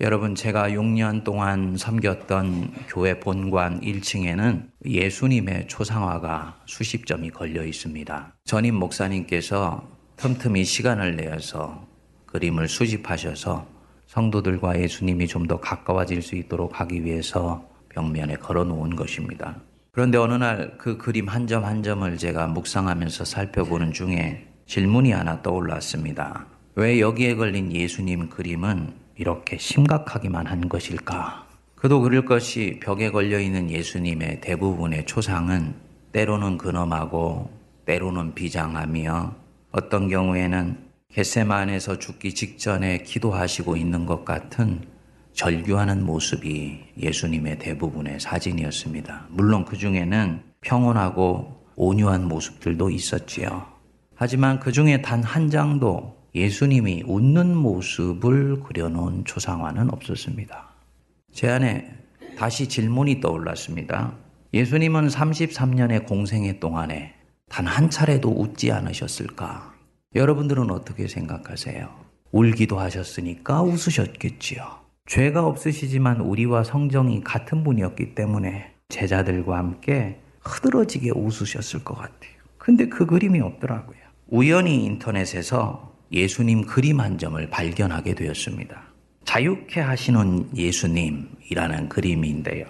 여러분, 제가 6년 동안 섬겼던 교회 본관 1층에는 예수님의 초상화가 수십 점이 걸려 있습니다. 전임 목사님께서 틈틈이 시간을 내어서 그림을 수집하셔서 성도들과 예수님이 좀 더 가까워질 수 있도록 하기 위해서 벽면에 걸어 놓은 것입니다. 그런데 어느 날 그 그림 한 점한 점을 제가 묵상하면서 살펴보는 중에 질문이 하나 떠올랐습니다. 왜 여기에 걸린 예수님 그림은 이렇게 심각하기만 한 것일까? 그도 그럴 것이 벽에 걸려 있는 예수님의 대부분의 초상은 때로는 근엄하고 때로는 비장하며 어떤 경우에는 겟세만에서 죽기 직전에 기도하시고 있는 것 같은 절규하는 모습이 예수님의 대부분의 사진이었습니다. 물론 그 중에는 평온하고 온유한 모습들도 있었지요. 하지만 그 중에 단 한 장도 예수님이 웃는 모습을 그려놓은 초상화는 없었습니다. 제 안에 다시 질문이 떠올랐습니다. 예수님은 33년의 공생애 동안에 단 한 차례도 웃지 않으셨을까? 여러분들은 어떻게 생각하세요? 울기도 하셨으니까 웃으셨겠지요. 죄가 없으시지만 우리와 성정이 같은 분이었기 때문에 제자들과 함께 흐드러지게 웃으셨을 것 같아요. 근데 그 그림이 없더라고요. 우연히 인터넷에서 예수님 그림 한 점을 발견하게 되었습니다. 자유케 하시는 예수님이라는 그림인데요.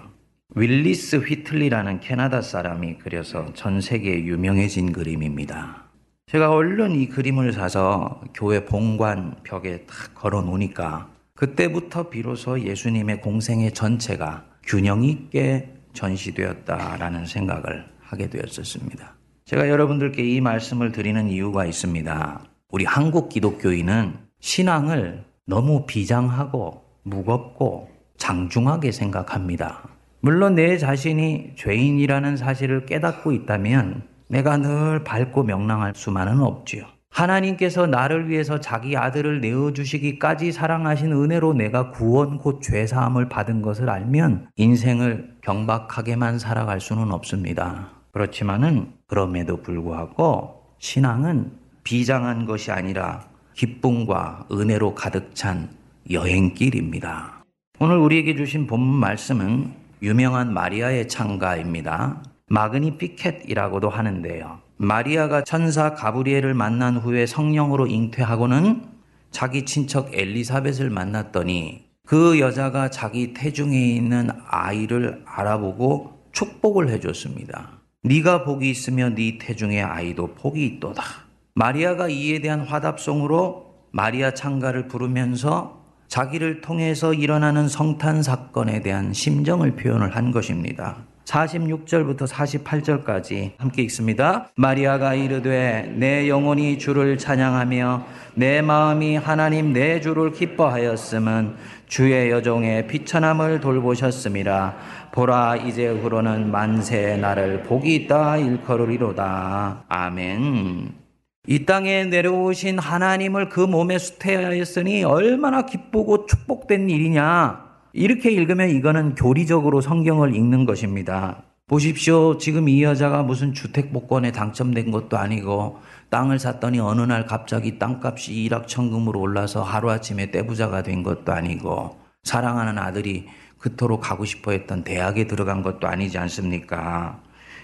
윌리스 휘틀리라는 캐나다 사람이 그려서 전 세계에 유명해진 그림입니다. 제가 얼른 이 그림을 사서 교회 본관 벽에 딱 걸어 놓으니까 그때부터 비로소 예수님의 공생의 전체가 균형 있게 전시되었다라는 생각을 하게 되었었습니다. 제가 여러분들께 이 말씀을 드리는 이유가 있습니다. 우리 한국 기독교인은 신앙을 너무 비장하고 무겁고 장중하게 생각합니다. 물론 내 자신이 죄인이라는 사실을 깨닫고 있다면 내가 늘 밝고 명랑할 수만은 없지요. 하나님께서 나를 위해서 자기 아들을 내어주시기까지 사랑하신 은혜로 내가 구원 곧 죄사함을 받은 것을 알면 인생을 경박하게만 살아갈 수는 없습니다. 그렇지만은 그럼에도 불구하고 신앙은 비장한 것이 아니라 기쁨과 은혜로 가득 찬 여행길입니다. 오늘 우리에게 주신 본문 말씀은 유명한 마리아의 창가입니다. 마그니 피켓이라고도 하는데요. 마리아가 천사 가브리엘을 만난 후에 성령으로 잉태하고는 자기 친척 엘리사벳을 만났더니 그 여자가 자기 태중에 있는 아이를 알아보고 축복을 해줬습니다. 네가 복이 있으면 네 태중의 아이도 복이 있도다. 마리아가 이에 대한 화답송으로 마리아 창가를 부르면서 자기를 통해서 일어나는 성탄 사건에 대한 심정을 표현을 한 것입니다. 46절부터 48절까지 함께 읽습니다. 마리아가 이르되 내 영혼이 주를 찬양하며 내 마음이 하나님 내 주를 기뻐하였음은 주의 여종의 비천함을 돌보셨음이라 보라 이제 후로는 만세 나를 복이 있다 일컬으리로다. 아멘. 이 땅에 내려오신 하나님을 그 몸에 수태하였으니 얼마나 기쁘고 축복된 일이냐. 이렇게 읽으면 이거는 교리적으로 성경을 읽는 것입니다. 보십시오. 지금 이 여자가 무슨 주택 복권에 당첨된 것도 아니고 땅을 샀더니 어느 날 갑자기 땅값이 일확천금으로 올라서 하루아침에 떼부자가 된 것도 아니고 사랑하는 아들이 그토록 가고 싶어 했던 대학에 들어간 것도 아니지 않습니까?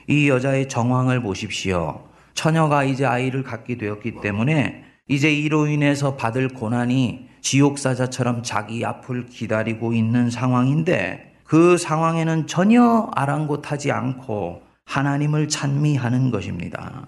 이 여자의 정황을 보십시오. 처녀가 이제 아이를 갖게 되었기 때문에 이제 이로 인해서 받을 고난이 지옥사자처럼 자기 앞을 기다리고 있는 상황인데 그 상황에는 전혀 아랑곳하지 않고 하나님을 찬미하는 것입니다.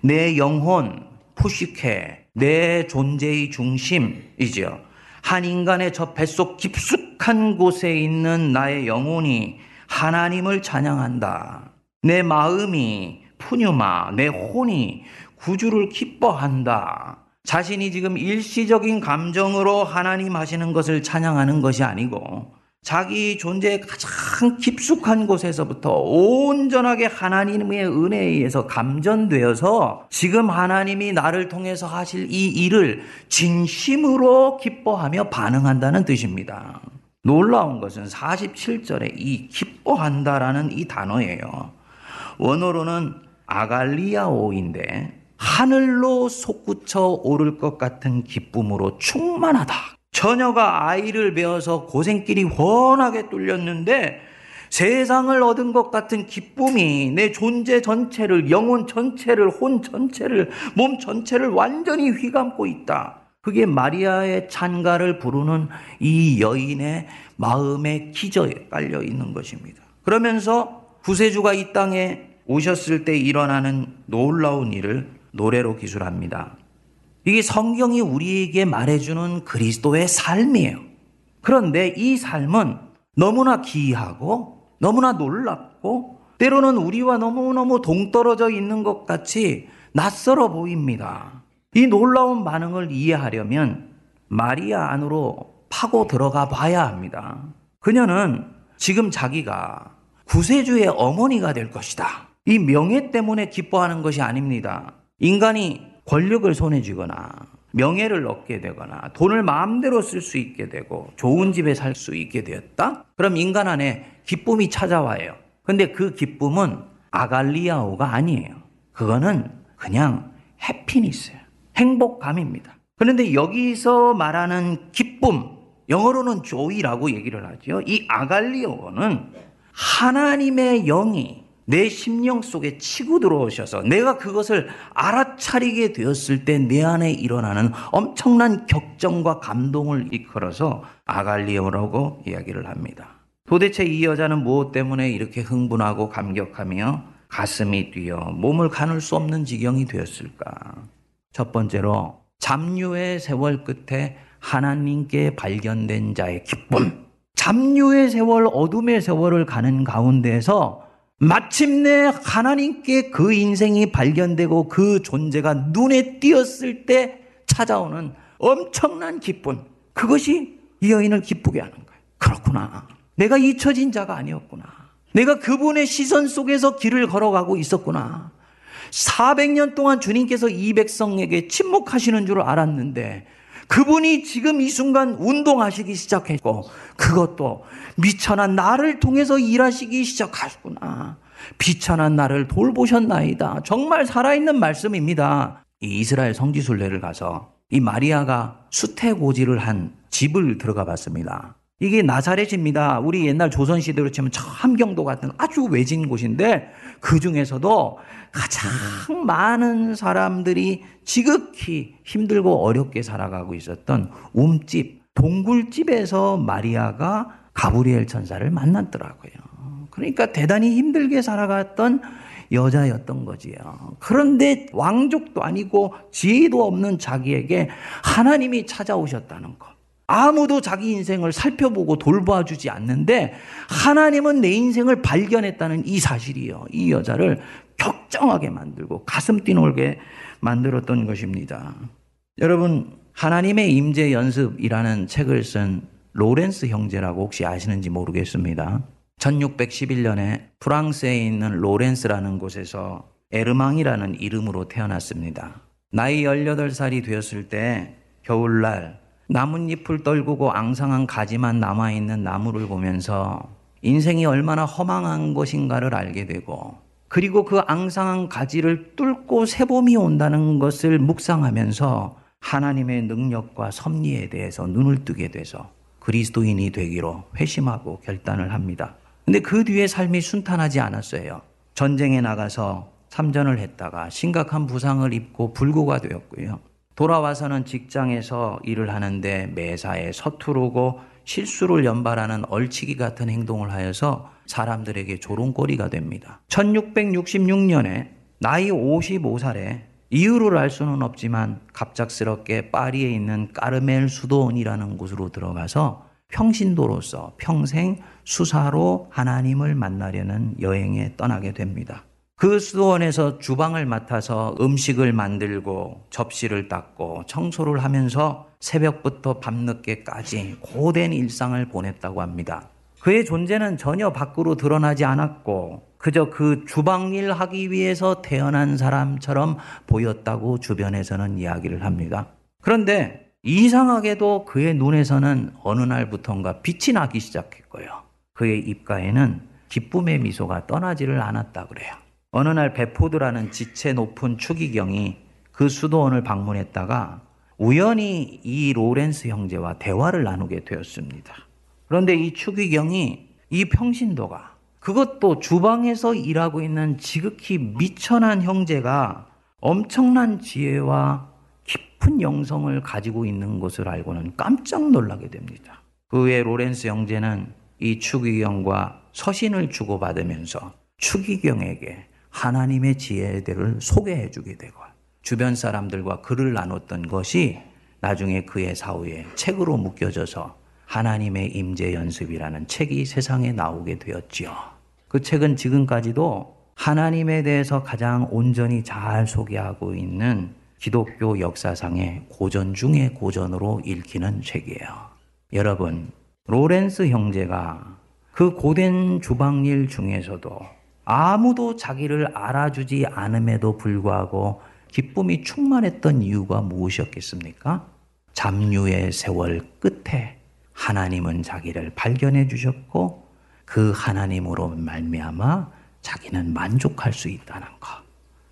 내 영혼, 푸시케, 내 존재의 중심이죠. 한 인간의 저 뱃속 깊숙한 곳에 있는 나의 영혼이 하나님을 찬양한다. 내 마음이 푸뉴마, 내 혼이 구주를 기뻐한다. 자신이 지금 일시적인 감정으로 하나님 하시는 것을 찬양하는 것이 아니고 자기 존재의 가장 깊숙한 곳에서부터 온전하게 하나님의 은혜에 의해서 감전되어서 지금 하나님이 나를 통해서 하실 이 일을 진심으로 기뻐하며 반응한다는 뜻입니다. 놀라운 것은 47절에 이 기뻐한다라는 이 단어예요. 원어로는 아갈리아오인데 하늘로 솟구쳐 오를 것 같은 기쁨으로 충만하다. 처녀가 아이를 베어서 고생길이 훤하게 뚫렸는데 세상을 얻은 것 같은 기쁨이 내 존재 전체를, 영혼 전체를, 혼 전체를, 몸 전체를 완전히 휘감고 있다. 그게 마리아의 찬가를 부르는 이 여인의 마음의 기저에 깔려 있는 것입니다. 그러면서 구세주가 이 땅에 오셨을 때 일어나는 놀라운 일을 노래로 기술합니다. 이게 성경이 우리에게 말해주는 그리스도의 삶이에요. 그런데 이 삶은 너무나 기이하고 너무나 놀랍고 때로는 우리와 너무너무 동떨어져 있는 것 같이 낯설어 보입니다. 이 놀라운 반응을 이해하려면 마리아 안으로 파고 들어가 봐야 합니다. 그녀는 지금 자기가 구세주의 어머니가 될 것이다. 이 명예 때문에 기뻐하는 것이 아닙니다. 인간이 권력을 손에 쥐거나 명예를 얻게 되거나 돈을 마음대로 쓸 수 있게 되고 좋은 집에 살 수 있게 되었다? 그럼 인간 안에 기쁨이 찾아와요. 근데 그 기쁨은 아갈리아오가 아니에요. 그거는 그냥 해피니스예요. 행복감입니다. 그런데 여기서 말하는 기쁨, 영어로는 조이라고 얘기를 하죠. 이 아갈리오는 하나님의 영이 내 심령 속에 치고 들어오셔서 내가 그것을 알아차리게 되었을 때 내 안에 일어나는 엄청난 격정과 감동을 이끌어서 아갈리오라고 이야기를 합니다. 도대체 이 여자는 무엇 때문에 이렇게 흥분하고 감격하며 가슴이 뛰어 몸을 가눌 수 없는 지경이 되었을까? 첫 번째로 잡류의 세월 끝에 하나님께 발견된 자의 기쁨. 잡류의 세월, 어둠의 세월을 가는 가운데서 마침내 하나님께 그 인생이 발견되고 그 존재가 눈에 띄었을 때 찾아오는 엄청난 기쁨. 그것이 이 여인을 기쁘게 하는 거예요. 그렇구나. 내가 잊혀진 자가 아니었구나. 내가 그분의 시선 속에서 길을 걸어가고 있었구나. 400년 동안 주님께서 이 백성에게 침묵하시는 줄 알았는데 그분이 지금 이 순간 운동하시기 시작했고 그것도 미천한 나를 통해서 일하시기 시작하셨구나. 비천한 나를 돌보셨나이다. 정말 살아있는 말씀입니다. 이 이스라엘 성지순례를 가서 이 마리아가 수태고지를 한 집을 들어가 봤습니다. 이게 나사렛입니다. 우리 옛날 조선시대로 치면 저 함경도 같은 아주 외진 곳인데 그 중에서도 가장 많은 사람들이 지극히 힘들고 어렵게 살아가고 있었던 움집, 동굴집에서 마리아가 가브리엘 천사를 만났더라고요. 그러니까 대단히 힘들게 살아갔던 여자였던 거지요. 그런데 왕족도 아니고 지혜도 없는 자기에게 하나님이 찾아오셨다는 것. 아무도 자기 인생을 살펴보고 돌봐주지 않는데 하나님은 내 인생을 발견했다는 이 사실이요. 이 여자를 격정하게 만들고 가슴 뛰놀게 만들었던 것입니다. 여러분 하나님의 임재 연습이라는 책을 쓴 로렌스 형제라고 혹시 아시는지 모르겠습니다. 1611년에 프랑스에 있는 로렌스라는 곳에서 에르망이라는 이름으로 태어났습니다. 나이 18살이 되었을 때 겨울날 나뭇잎을 떨구고 앙상한 가지만 남아있는 나무를 보면서 인생이 얼마나 허망한 것인가를 알게 되고 그리고 그 앙상한 가지를 뚫고 새봄이 온다는 것을 묵상하면서 하나님의 능력과 섭리에 대해서 눈을 뜨게 돼서 그리스도인이 되기로 회심하고 결단을 합니다. 근데 그 뒤에 삶이 순탄하지 않았어요. 전쟁에 나가서 참전을 했다가 심각한 부상을 입고 불구가 되었고요. 돌아와서는 직장에서 일을 하는데 매사에 서투르고 실수를 연발하는 얼치기 같은 행동을 하여서 사람들에게 조롱거리가 됩니다. 1666년에 나이 55살에 이유를 알 수는 없지만 갑작스럽게 파리에 있는 까르멜 수도원이라는 곳으로 들어가서 평신도로서 평생 수사로 하나님을 만나려는 여행에 떠나게 됩니다. 그 수도원에서 주방을 맡아서 음식을 만들고 접시를 닦고 청소를 하면서 새벽부터 밤늦게까지 고된 일상을 보냈다고 합니다. 그의 존재는 전혀 밖으로 드러나지 않았고 그저 그 주방일 하기 위해서 태어난 사람처럼 보였다고 주변에서는 이야기를 합니다. 그런데 이상하게도 그의 눈에서는 어느 날부턴가 빛이 나기 시작했고요. 그의 입가에는 기쁨의 미소가 떠나지를 않았다 그래요. 어느 날 베포드라는 지체 높은 추기경이 그 수도원을 방문했다가 우연히 이 로렌스 형제와 대화를 나누게 되었습니다. 그런데 이 추기경이 이 평신도가 그것도 주방에서 일하고 있는 지극히 미천한 형제가 엄청난 지혜와 깊은 영성을 가지고 있는 것을 알고는 깜짝 놀라게 됩니다. 그 후에 로렌스 형제는 이 추기경과 서신을 주고받으면서 추기경에게 하나님의 지혜들을 소개해 주게 되고 주변 사람들과 글을 나눴던 것이 나중에 그의 사후에 책으로 묶여져서 하나님의 임재 연습이라는 책이 세상에 나오게 되었지요. 그 책은 지금까지도 하나님에 대해서 가장 온전히 잘 소개하고 있는 기독교 역사상의 고전 중의 고전으로 읽히는 책이에요. 여러분, 로렌스 형제가 그 고된 주방일 중에서도 아무도 자기를 알아주지 않음에도 불구하고 기쁨이 충만했던 이유가 무엇이었겠습니까? 잡류의 세월 끝에 하나님은 자기를 발견해 주셨고 그 하나님으로 말미암아 자기는 만족할 수 있다는 것.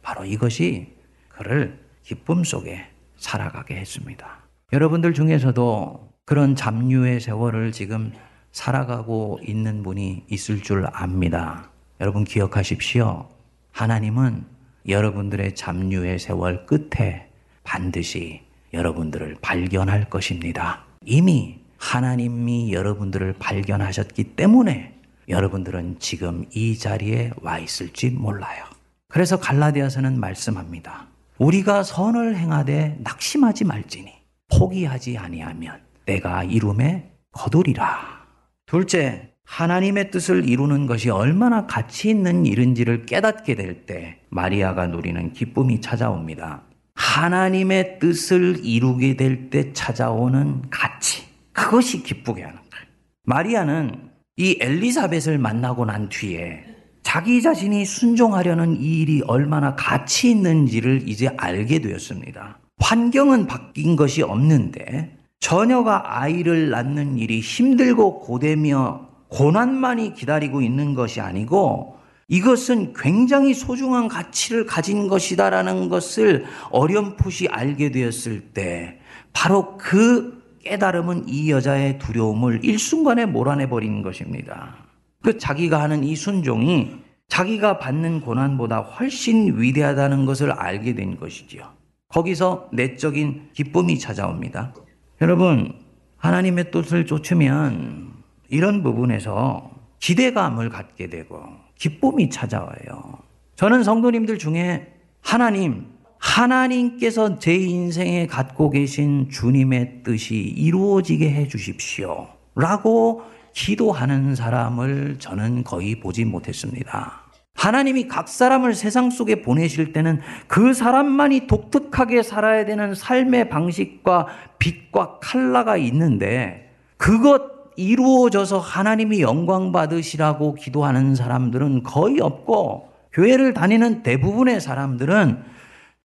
바로 이것이 그를 기쁨 속에 살아가게 했습니다. 여러분들 중에서도 그런 잡류의 세월을 지금 살아가고 있는 분이 있을 줄 압니다. 여러분 기억하십시오. 하나님은 여러분들의 잡류의 세월 끝에 반드시 여러분들을 발견할 것입니다. 이미 하나님이 여러분들을 발견하셨기 때문에 여러분들은 지금 이 자리에 와 있을지 몰라요. 그래서 갈라디아서는 말씀합니다. 우리가 선을 행하되 낙심하지 말지니 포기하지 아니하면 내가 이름에 거두리라. 둘째, 하나님의 뜻을 이루는 것이 얼마나 가치 있는 일인지를 깨닫게 될 때 마리아가 누리는 기쁨이 찾아옵니다. 하나님의 뜻을 이루게 될 때 찾아오는 가치. 그것이 기쁘게 하는 거예요. 마리아는 이 엘리사벳을 만나고 난 뒤에 자기 자신이 순종하려는 이 일이 얼마나 가치 있는지를 이제 알게 되었습니다. 환경은 바뀐 것이 없는데 처녀가 아이를 낳는 일이 힘들고 고되며 고난만이 기다리고 있는 것이 아니고 이것은 굉장히 소중한 가치를 가진 것이다라는 것을 어렴풋이 알게 되었을 때 바로 그 깨달음은 이 여자의 두려움을 일순간에 몰아내 버린 것입니다. 그 자기가 하는 이 순종이 자기가 받는 고난보다 훨씬 위대하다는 것을 알게 된 것이지요. 거기서 내적인 기쁨이 찾아옵니다. 여러분, 하나님의 뜻을 쫓으면 이런 부분에서 기대감을 갖게 되고 기쁨이 찾아와요. 저는 성도님들 중에 하나님, 하나님께서 제 인생에 갖고 계신 주님의 뜻이 이루어지게 해 주십시오. 라고 기도하는 사람을 저는 거의 보지 못했습니다. 하나님이 각 사람을 세상 속에 보내실 때는 그 사람만이 독특하게 살아야 되는 삶의 방식과 빛과 칼라가 있는데 그것 이루어져서 하나님이 영광 받으시라고 기도하는 사람들은 거의 없고 교회를 다니는 대부분의 사람들은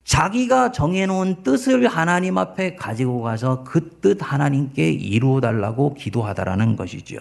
자기가 정해놓은 뜻을 하나님 앞에 가지고 가서 그 뜻 하나님께 이루어 달라고 기도하다라는 것이죠.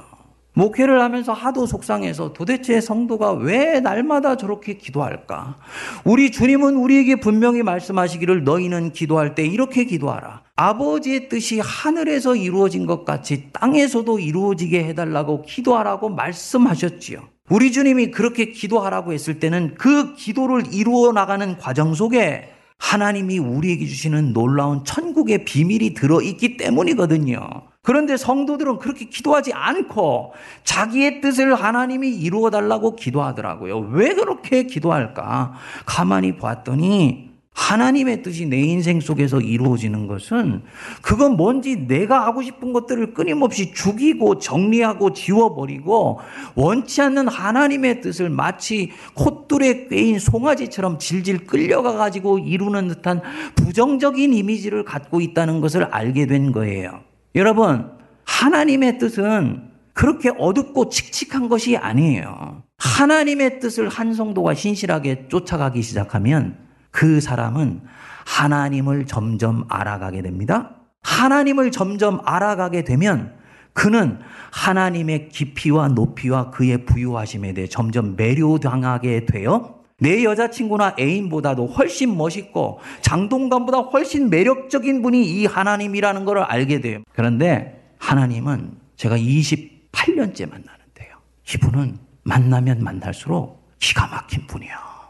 목회를 하면서 하도 속상해서 도대체 성도가 왜 날마다 저렇게 기도할까? 우리 주님은 우리에게 분명히 말씀하시기를 너희는 기도할 때 이렇게 기도하라. 아버지의 뜻이 하늘에서 이루어진 것 같이 땅에서도 이루어지게 해달라고 기도하라고 말씀하셨지요. 우리 주님이 그렇게 기도하라고 했을 때는 그 기도를 이루어 나가는 과정 속에 하나님이 우리에게 주시는 놀라운 천국의 비밀이 들어있기 때문이거든요. 그런데 성도들은 그렇게 기도하지 않고 자기의 뜻을 하나님이 이루어 달라고 기도하더라고요. 왜 그렇게 기도할까? 가만히 봤더니 하나님의 뜻이 내 인생 속에서 이루어지는 것은 그건 뭔지 내가 하고 싶은 것들을 끊임없이 죽이고 정리하고 지워버리고 원치 않는 하나님의 뜻을 마치 콧줄에 꿰인 송아지처럼 질질 끌려가 가지고 이루는 듯한 부정적인 이미지를 갖고 있다는 것을 알게 된 거예요. 여러분, 하나님의 뜻은 그렇게 어둡고 칙칙한 것이 아니에요. 하나님의 뜻을 한 성도가 신실하게 쫓아가기 시작하면 그 사람은 하나님을 점점 알아가게 됩니다. 하나님을 점점 알아가게 되면 그는 하나님의 깊이와 높이와 그의 부유하심에 대해 점점 매료당하게 되어 내 여자친구나 애인보다도 훨씬 멋있고 장동건보다 훨씬 매력적인 분이 이 하나님이라는 걸 알게 돼요. 그런데 하나님은 제가 28년째 만나는데요. 이분은 만나면 만날수록 기가 막힌 분이야.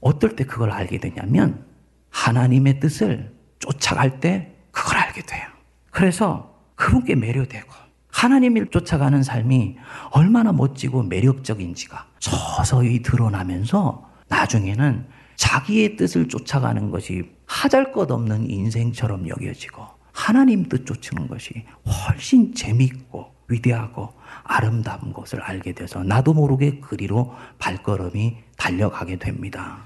어떨 때 그걸 알게 되냐면 하나님의 뜻을 쫓아갈 때 그걸 알게 돼요. 그래서 그분께 매료되고 하나님을 쫓아가는 삶이 얼마나 멋지고 매력적인지가 서서히 드러나면서 나중에는 자기의 뜻을 쫓아가는 것이 하잘 것 없는 인생처럼 여겨지고 하나님 뜻 쫓는 것이 훨씬 재밌고 위대하고 아름다운 것을 알게 돼서 나도 모르게 그리로 발걸음이 달려가게 됩니다.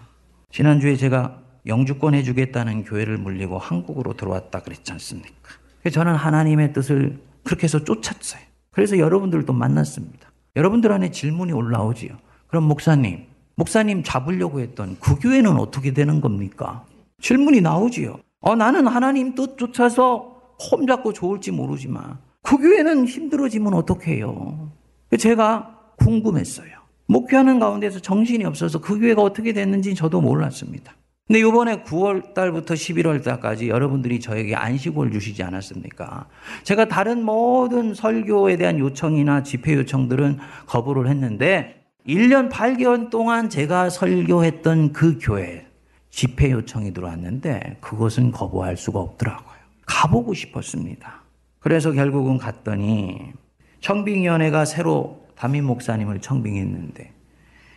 지난주에 제가 영주권 해주겠다는 교회를 물리고 한국으로 들어왔다 그랬지 않습니까? 저는 하나님의 뜻을 그렇게 해서 쫓았어요. 그래서 여러분들도 만났습니다. 여러분들 안에 질문이 올라오지요. 그럼 목사님, 목사님 잡으려고 했던 그 교회는 어떻게 되는 겁니까? 질문이 나오지요. 어, 나는 하나님 뜻 쫓아서 홈 잡고 좋을지 모르지만 그 교회는 힘들어지면 어떡해요? 제가 궁금했어요. 목회하는 가운데서 정신이 없어서 그 교회가 어떻게 됐는지 저도 몰랐습니다. 근데 이번에 9월 달부터 11월 달까지 여러분들이 저에게 안식을 주시지 않았습니까? 제가 다른 모든 설교에 대한 요청이나 집회 요청들은 거부를 했는데 1년 8개월 동안 제가 설교했던 그 교회 집회 요청이 들어왔는데 그것은 거부할 수가 없더라고요. 가보고 싶었습니다. 그래서 결국은 갔더니 청빙위원회가 새로 담임 목사님을 청빙했는데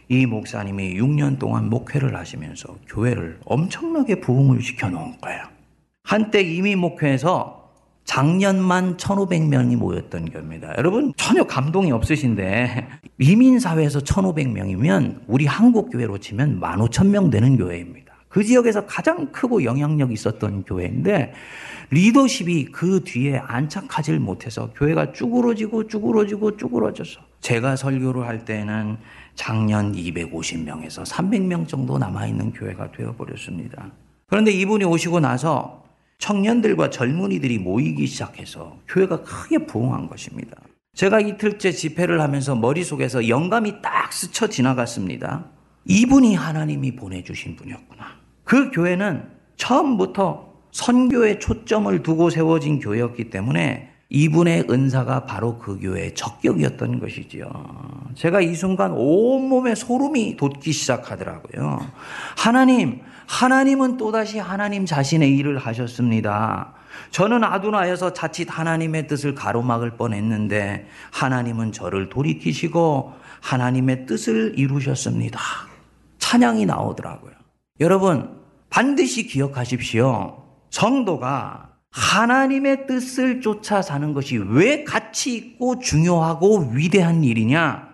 이 목사님이 6년 동안 목회를 하시면서 교회를 엄청나게 부흥을 시켜 놓은 거예요. 한때 이미 목회에서 작년만 1,500명이 모였던 교회입니다. 여러분 전혀 감동이 없으신데 이민 사회에서 1,500명이면 우리 한국 교회로 치면 15,000명 되는 교회입니다. 그 지역에서 가장 크고 영향력 있었던 교회인데 리더십이 그 뒤에 안착하질 못해서 교회가 쭈그러지고 쭈그러지고 쭈그러져서 제가 설교를 할 때는 작년 250명에서 300명 정도 남아있는 교회가 되어버렸습니다. 그런데 이분이 오시고 나서 청년들과 젊은이들이 모이기 시작해서 교회가 크게 부흥한 것입니다. 제가 이틀째 집회를 하면서 머릿속에서 영감이 딱 스쳐 지나갔습니다. 이분이 하나님이 보내주신 분이었구나. 그 교회는 처음부터 선교에 초점을 두고 세워진 교회였기 때문에 이분의 은사가 바로 그 교회의 적격이었던 것이지요. 제가 이 순간 온몸에 소름이 돋기 시작하더라고요. 하나님, 하나님은 또다시 하나님 자신의 일을 하셨습니다. 저는 아두나여서 자칫 하나님의 뜻을 가로막을 뻔했는데 하나님은 저를 돌이키시고 하나님의 뜻을 이루셨습니다. 찬양이 나오더라고요. 여러분, 반드시 기억하십시오. 성도가 하나님의 뜻을 쫓아 사는 것이 왜 가치 있고 중요하고 위대한 일이냐?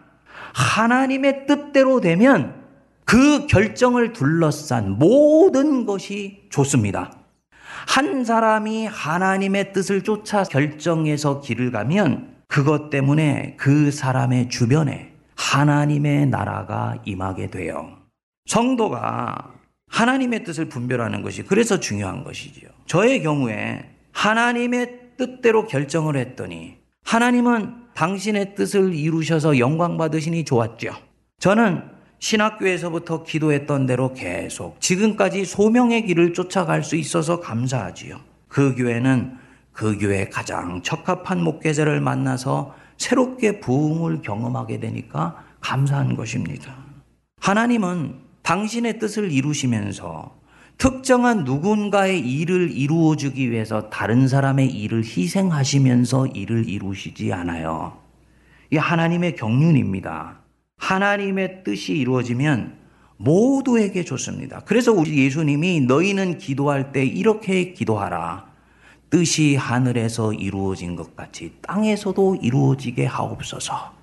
하나님의 뜻대로 되면 그 결정을 둘러싼 모든 것이 좋습니다. 한 사람이 하나님의 뜻을 쫓아 결정해서 길을 가면 그것 때문에 그 사람의 주변에 하나님의 나라가 임하게 돼요. 성도가 하나님의 뜻을 분별하는 것이 그래서 중요한 것이지요. 저의 경우에 하나님의 뜻대로 결정을 했더니 하나님은 당신의 뜻을 이루셔서 영광 받으시니 좋았죠. 저는 신학교에서부터 기도했던 대로 계속 지금까지 소명의 길을 쫓아갈 수 있어서 감사하지요. 그 교회는 그 교회 가장 적합한 목회자를 만나서 새롭게 부흥을 경험하게 되니까 감사한 것입니다. 하나님은 당신의 뜻을 이루시면서 특정한 누군가의 일을 이루어주기 위해서 다른 사람의 일을 희생하시면서 일을 이루시지 않아요. 이 하나님의 경륜입니다. 하나님의 뜻이 이루어지면 모두에게 좋습니다. 그래서 우리 예수님이 너희는 기도할 때 이렇게 기도하라. 뜻이 하늘에서 이루어진 것 같이 땅에서도 이루어지게 하옵소서.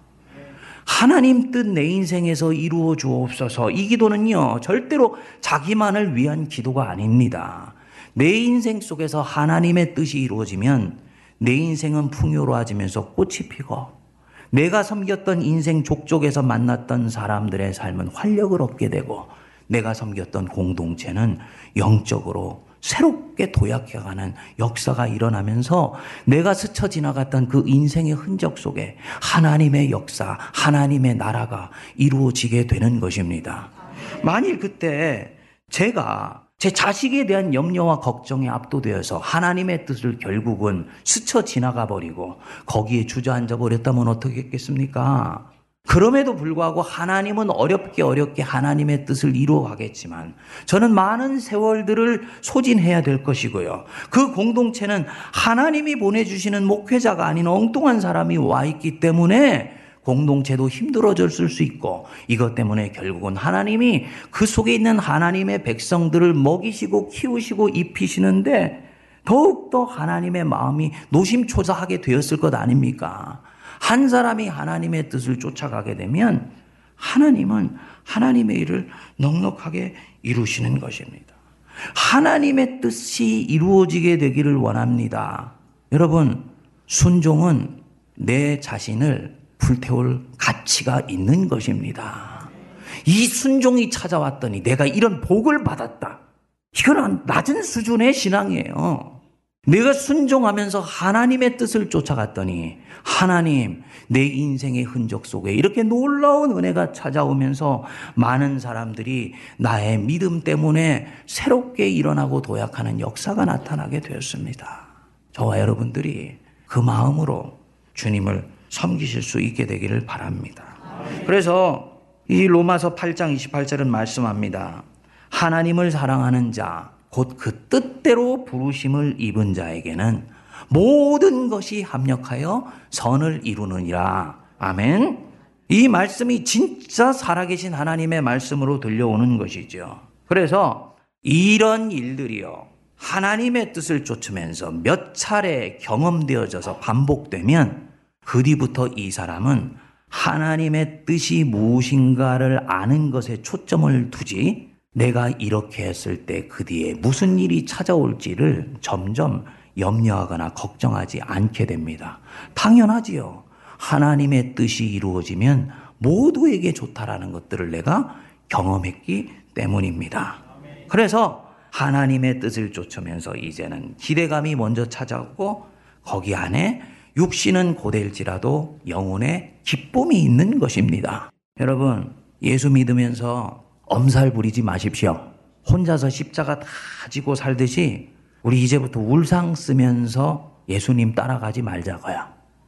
하나님 뜻 내 인생에서 이루어 주옵소서. 이 기도는요, 절대로 자기만을 위한 기도가 아닙니다. 내 인생 속에서 하나님의 뜻이 이루어지면 내 인생은 풍요로워지면서 꽃이 피고 내가 섬겼던 인생 족족에서 만났던 사람들의 삶은 활력을 얻게 되고 내가 섬겼던 공동체는 영적으로 새롭게 도약해가는 역사가 일어나면서 내가 스쳐 지나갔던 그 인생의 흔적 속에 하나님의 역사, 하나님의 나라가 이루어지게 되는 것입니다. 만일 그때 제가 제 자식에 대한 염려와 걱정에 압도되어서 하나님의 뜻을 결국은 스쳐 지나가 버리고 거기에 주저앉아 버렸다면 어떻게 했겠습니까? 그럼에도 불구하고 하나님은 어렵게 어렵게 하나님의 뜻을 이루어 가겠지만 저는 많은 세월들을 소진해야 될 것이고요. 그 공동체는 하나님이 보내주시는 목회자가 아닌 엉뚱한 사람이 와 있기 때문에 공동체도 힘들어졌을 수 있고 이것 때문에 결국은 하나님이 그 속에 있는 하나님의 백성들을 먹이시고 키우시고 입히시는데 더욱더 하나님의 마음이 노심초사하게 되었을 것 아닙니까? 한 사람이 하나님의 뜻을 쫓아가게 되면 하나님은 하나님의 일을 넉넉하게 이루시는 것입니다. 하나님의 뜻이 이루어지게 되기를 원합니다. 여러분, 순종은 내 자신을 불태울 가치가 있는 것입니다. 이 순종이 찾아왔더니 내가 이런 복을 받았다. 이건 낮은 수준의 신앙이에요. 내가 순종하면서 하나님의 뜻을 쫓아갔더니 하나님 내 인생의 흔적 속에 이렇게 놀라운 은혜가 찾아오면서 많은 사람들이 나의 믿음 때문에 새롭게 일어나고 도약하는 역사가 나타나게 되었습니다. 저와 여러분들이 그 마음으로 주님을 섬기실 수 있게 되기를 바랍니다. 그래서 이 로마서 8장 28절은 말씀합니다. 하나님을 사랑하는 자, 곧 그 뜻대로 부르심을 입은 자에게는 모든 것이 합력하여 선을 이루느니라. 아멘. 이 말씀이 진짜 살아계신 하나님의 말씀으로 들려오는 것이죠. 그래서 이런 일들이요. 하나님의 뜻을 쫓으면서 몇 차례 경험되어져서 반복되면 그 뒤부터 이 사람은 하나님의 뜻이 무엇인가를 아는 것에 초점을 두지 내가 이렇게 했을 때 그 뒤에 무슨 일이 찾아올지를 점점 염려하거나 걱정하지 않게 됩니다. 당연하지요. 하나님의 뜻이 이루어지면 모두에게 좋다라는 것들을 내가 경험했기 때문입니다. 그래서 하나님의 뜻을 쫓으면서 이제는 기대감이 먼저 찾아오고 거기 안에 육신은 고될지라도 영혼에 기쁨이 있는 것입니다. 여러분, 예수 믿으면서 엄살 부리지 마십시오. 혼자서 십자가 다 지고 살듯이 우리 이제부터 울상 쓰면서 예수님 따라가지 말자고요.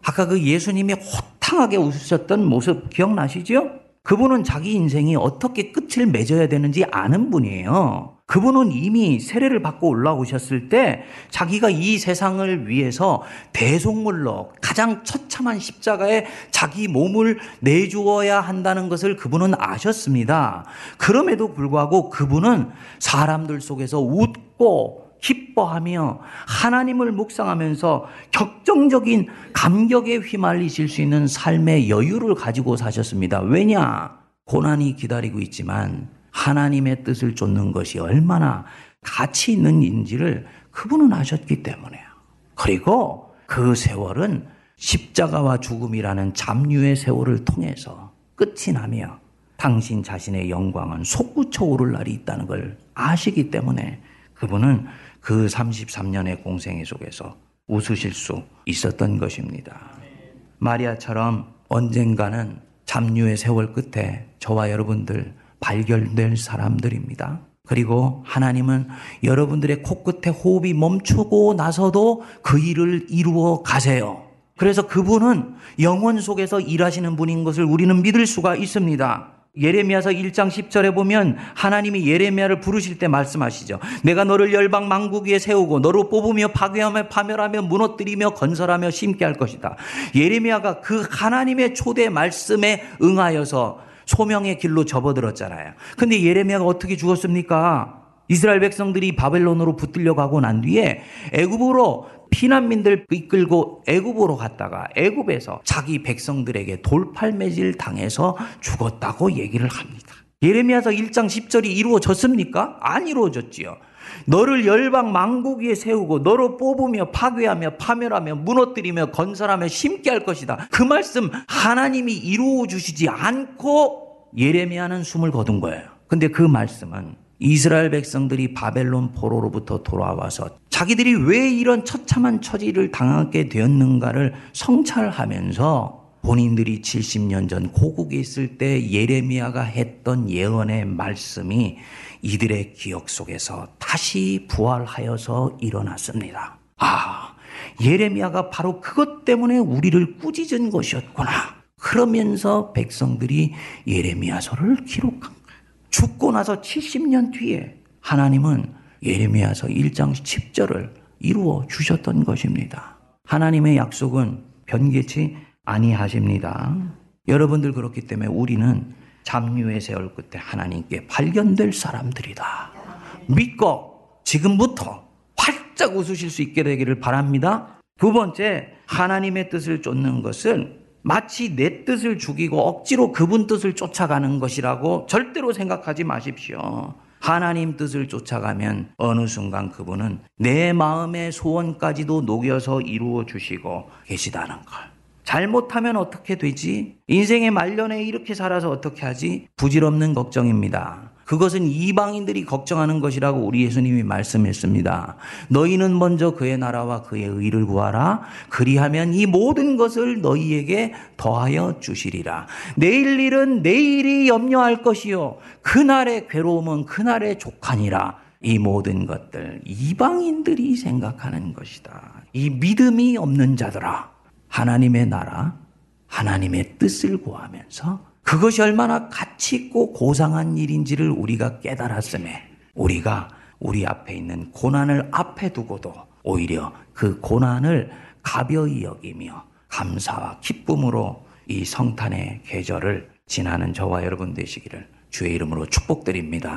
아까 그 예수님이 호탕하게 웃으셨던 모습 기억나시죠? 그분은 자기 인생이 어떻게 끝을 맺어야 되는지 아는 분이에요. 그분은 이미 세례를 받고 올라오셨을 때 자기가 이 세상을 위해서 대속물로 가장 처참한 십자가에 자기 몸을 내주어야 한다는 것을 그분은 아셨습니다. 그럼에도 불구하고 그분은 사람들 속에서 웃고 기뻐하며 하나님을 묵상하면서 격정적인 감격에 휘말리실 수 있는 삶의 여유를 가지고 사셨습니다. 왜냐? 고난이 기다리고 있지만 하나님의 뜻을 쫓는 것이 얼마나 가치 있는 인지를 그분은 아셨기 때문에요. 그리고 그 세월은 십자가와 죽음이라는 잡류의 세월을 통해서 끝이 나며 당신 자신의 영광은 솟구쳐 오를 날이 있다는 걸 아시기 때문에 그분은 그 33년의 공생애 속에서 웃으실 수 있었던 것입니다. 마리아처럼 언젠가는 잡류의 세월 끝에 저와 여러분들 발견될 사람들입니다. 그리고 하나님은 여러분들의 코끝에 호흡이 멈추고 나서도 그 일을 이루어 가세요. 그래서 그분은 영혼 속에서 일하시는 분인 것을 우리는 믿을 수가 있습니다. 예레미야서 1장 10절에 보면 하나님이 예레미야를 부르실 때 말씀하시죠. 내가 너를 열방 망국 위에 세우고 너를 뽑으며 파괴하며 파멸하며 무너뜨리며 건설하며 심게 할 것이다. 예레미야가 그 하나님의 초대 말씀에 응하여서 소명의 길로 접어들었잖아요. 근데 예레미야가 어떻게 죽었습니까? 이스라엘 백성들이 바벨론으로 붙들려 가고 난 뒤에 애굽으로 피난민들 이끌고 애굽으로 갔다가 애굽에서 자기 백성들에게 돌팔매질 당해서 죽었다고 얘기를 합니다. 예레미야서 1장 10절이 이루어졌습니까? 안 이루어졌지요. 너를 열방 망국 위에 세우고 너로 뽑으며 파괴하며 파멸하며 무너뜨리며 건설하며 심게 할 것이다. 그 말씀 하나님이 이루어 주시지 않고 예레미야는 숨을 거둔 거예요. 근데 그 말씀은 이스라엘 백성들이 바벨론 포로로부터 돌아와서 자기들이 왜 이런 처참한 처지를 당하게 되었는가를 성찰하면서 본인들이 70년 전 고국에 있을 때 예레미야가 했던 예언의 말씀이 이들의 기억 속에서 다시 부활하여서 일어났습니다. 아, 예레미야가 바로 그것 때문에 우리를 꾸짖은 것이었구나. 그러면서 백성들이 예레미야서를 기록한 거예요. 죽고 나서 70년 뒤에 하나님은 예레미야서 1장 10절을 이루어 주셨던 것입니다. 하나님의 약속은 변개치 아니하십니다. 여러분들 그렇기 때문에 우리는 잡류의 세월 끝에 하나님께 발견될 사람들이다. 믿고 지금부터 활짝 웃으실 수 있게 되기를 바랍니다. 두 번째, 하나님의 뜻을 쫓는 것은 마치 내 뜻을 죽이고 억지로 그분 뜻을 쫓아가는 것이라고 절대로 생각하지 마십시오. 하나님 뜻을 쫓아가면 어느 순간 그분은 내 마음의 소원까지도 녹여서 이루어 주시고 계시다는 걸. 잘못하면 어떻게 되지? 인생의 말년에 이렇게 살아서 어떻게 하지? 부질없는 걱정입니다. 그것은 이방인들이 걱정하는 것이라고 우리 예수님이 말씀했습니다. 너희는 먼저 그의 나라와 그의 의를 구하라. 그리하면 이 모든 것을 너희에게 더하여 주시리라. 내일 일은 내일이 염려할 것이요. 그날의 괴로움은 그날의 족하니라. 이 모든 것들 이방인들이 생각하는 것이다. 이 믿음이 없는 자들아. 하나님의 나라, 하나님의 뜻을 구하면서 그것이 얼마나 가치 있고 고상한 일인지를 우리가 깨달았음에 우리가 우리 앞에 있는 고난을 앞에 두고도 오히려 그 고난을 가벼이 여기며 감사와 기쁨으로 이 성탄의 계절을 지나는 저와 여러분 되시기를 주의 이름으로 축복드립니다.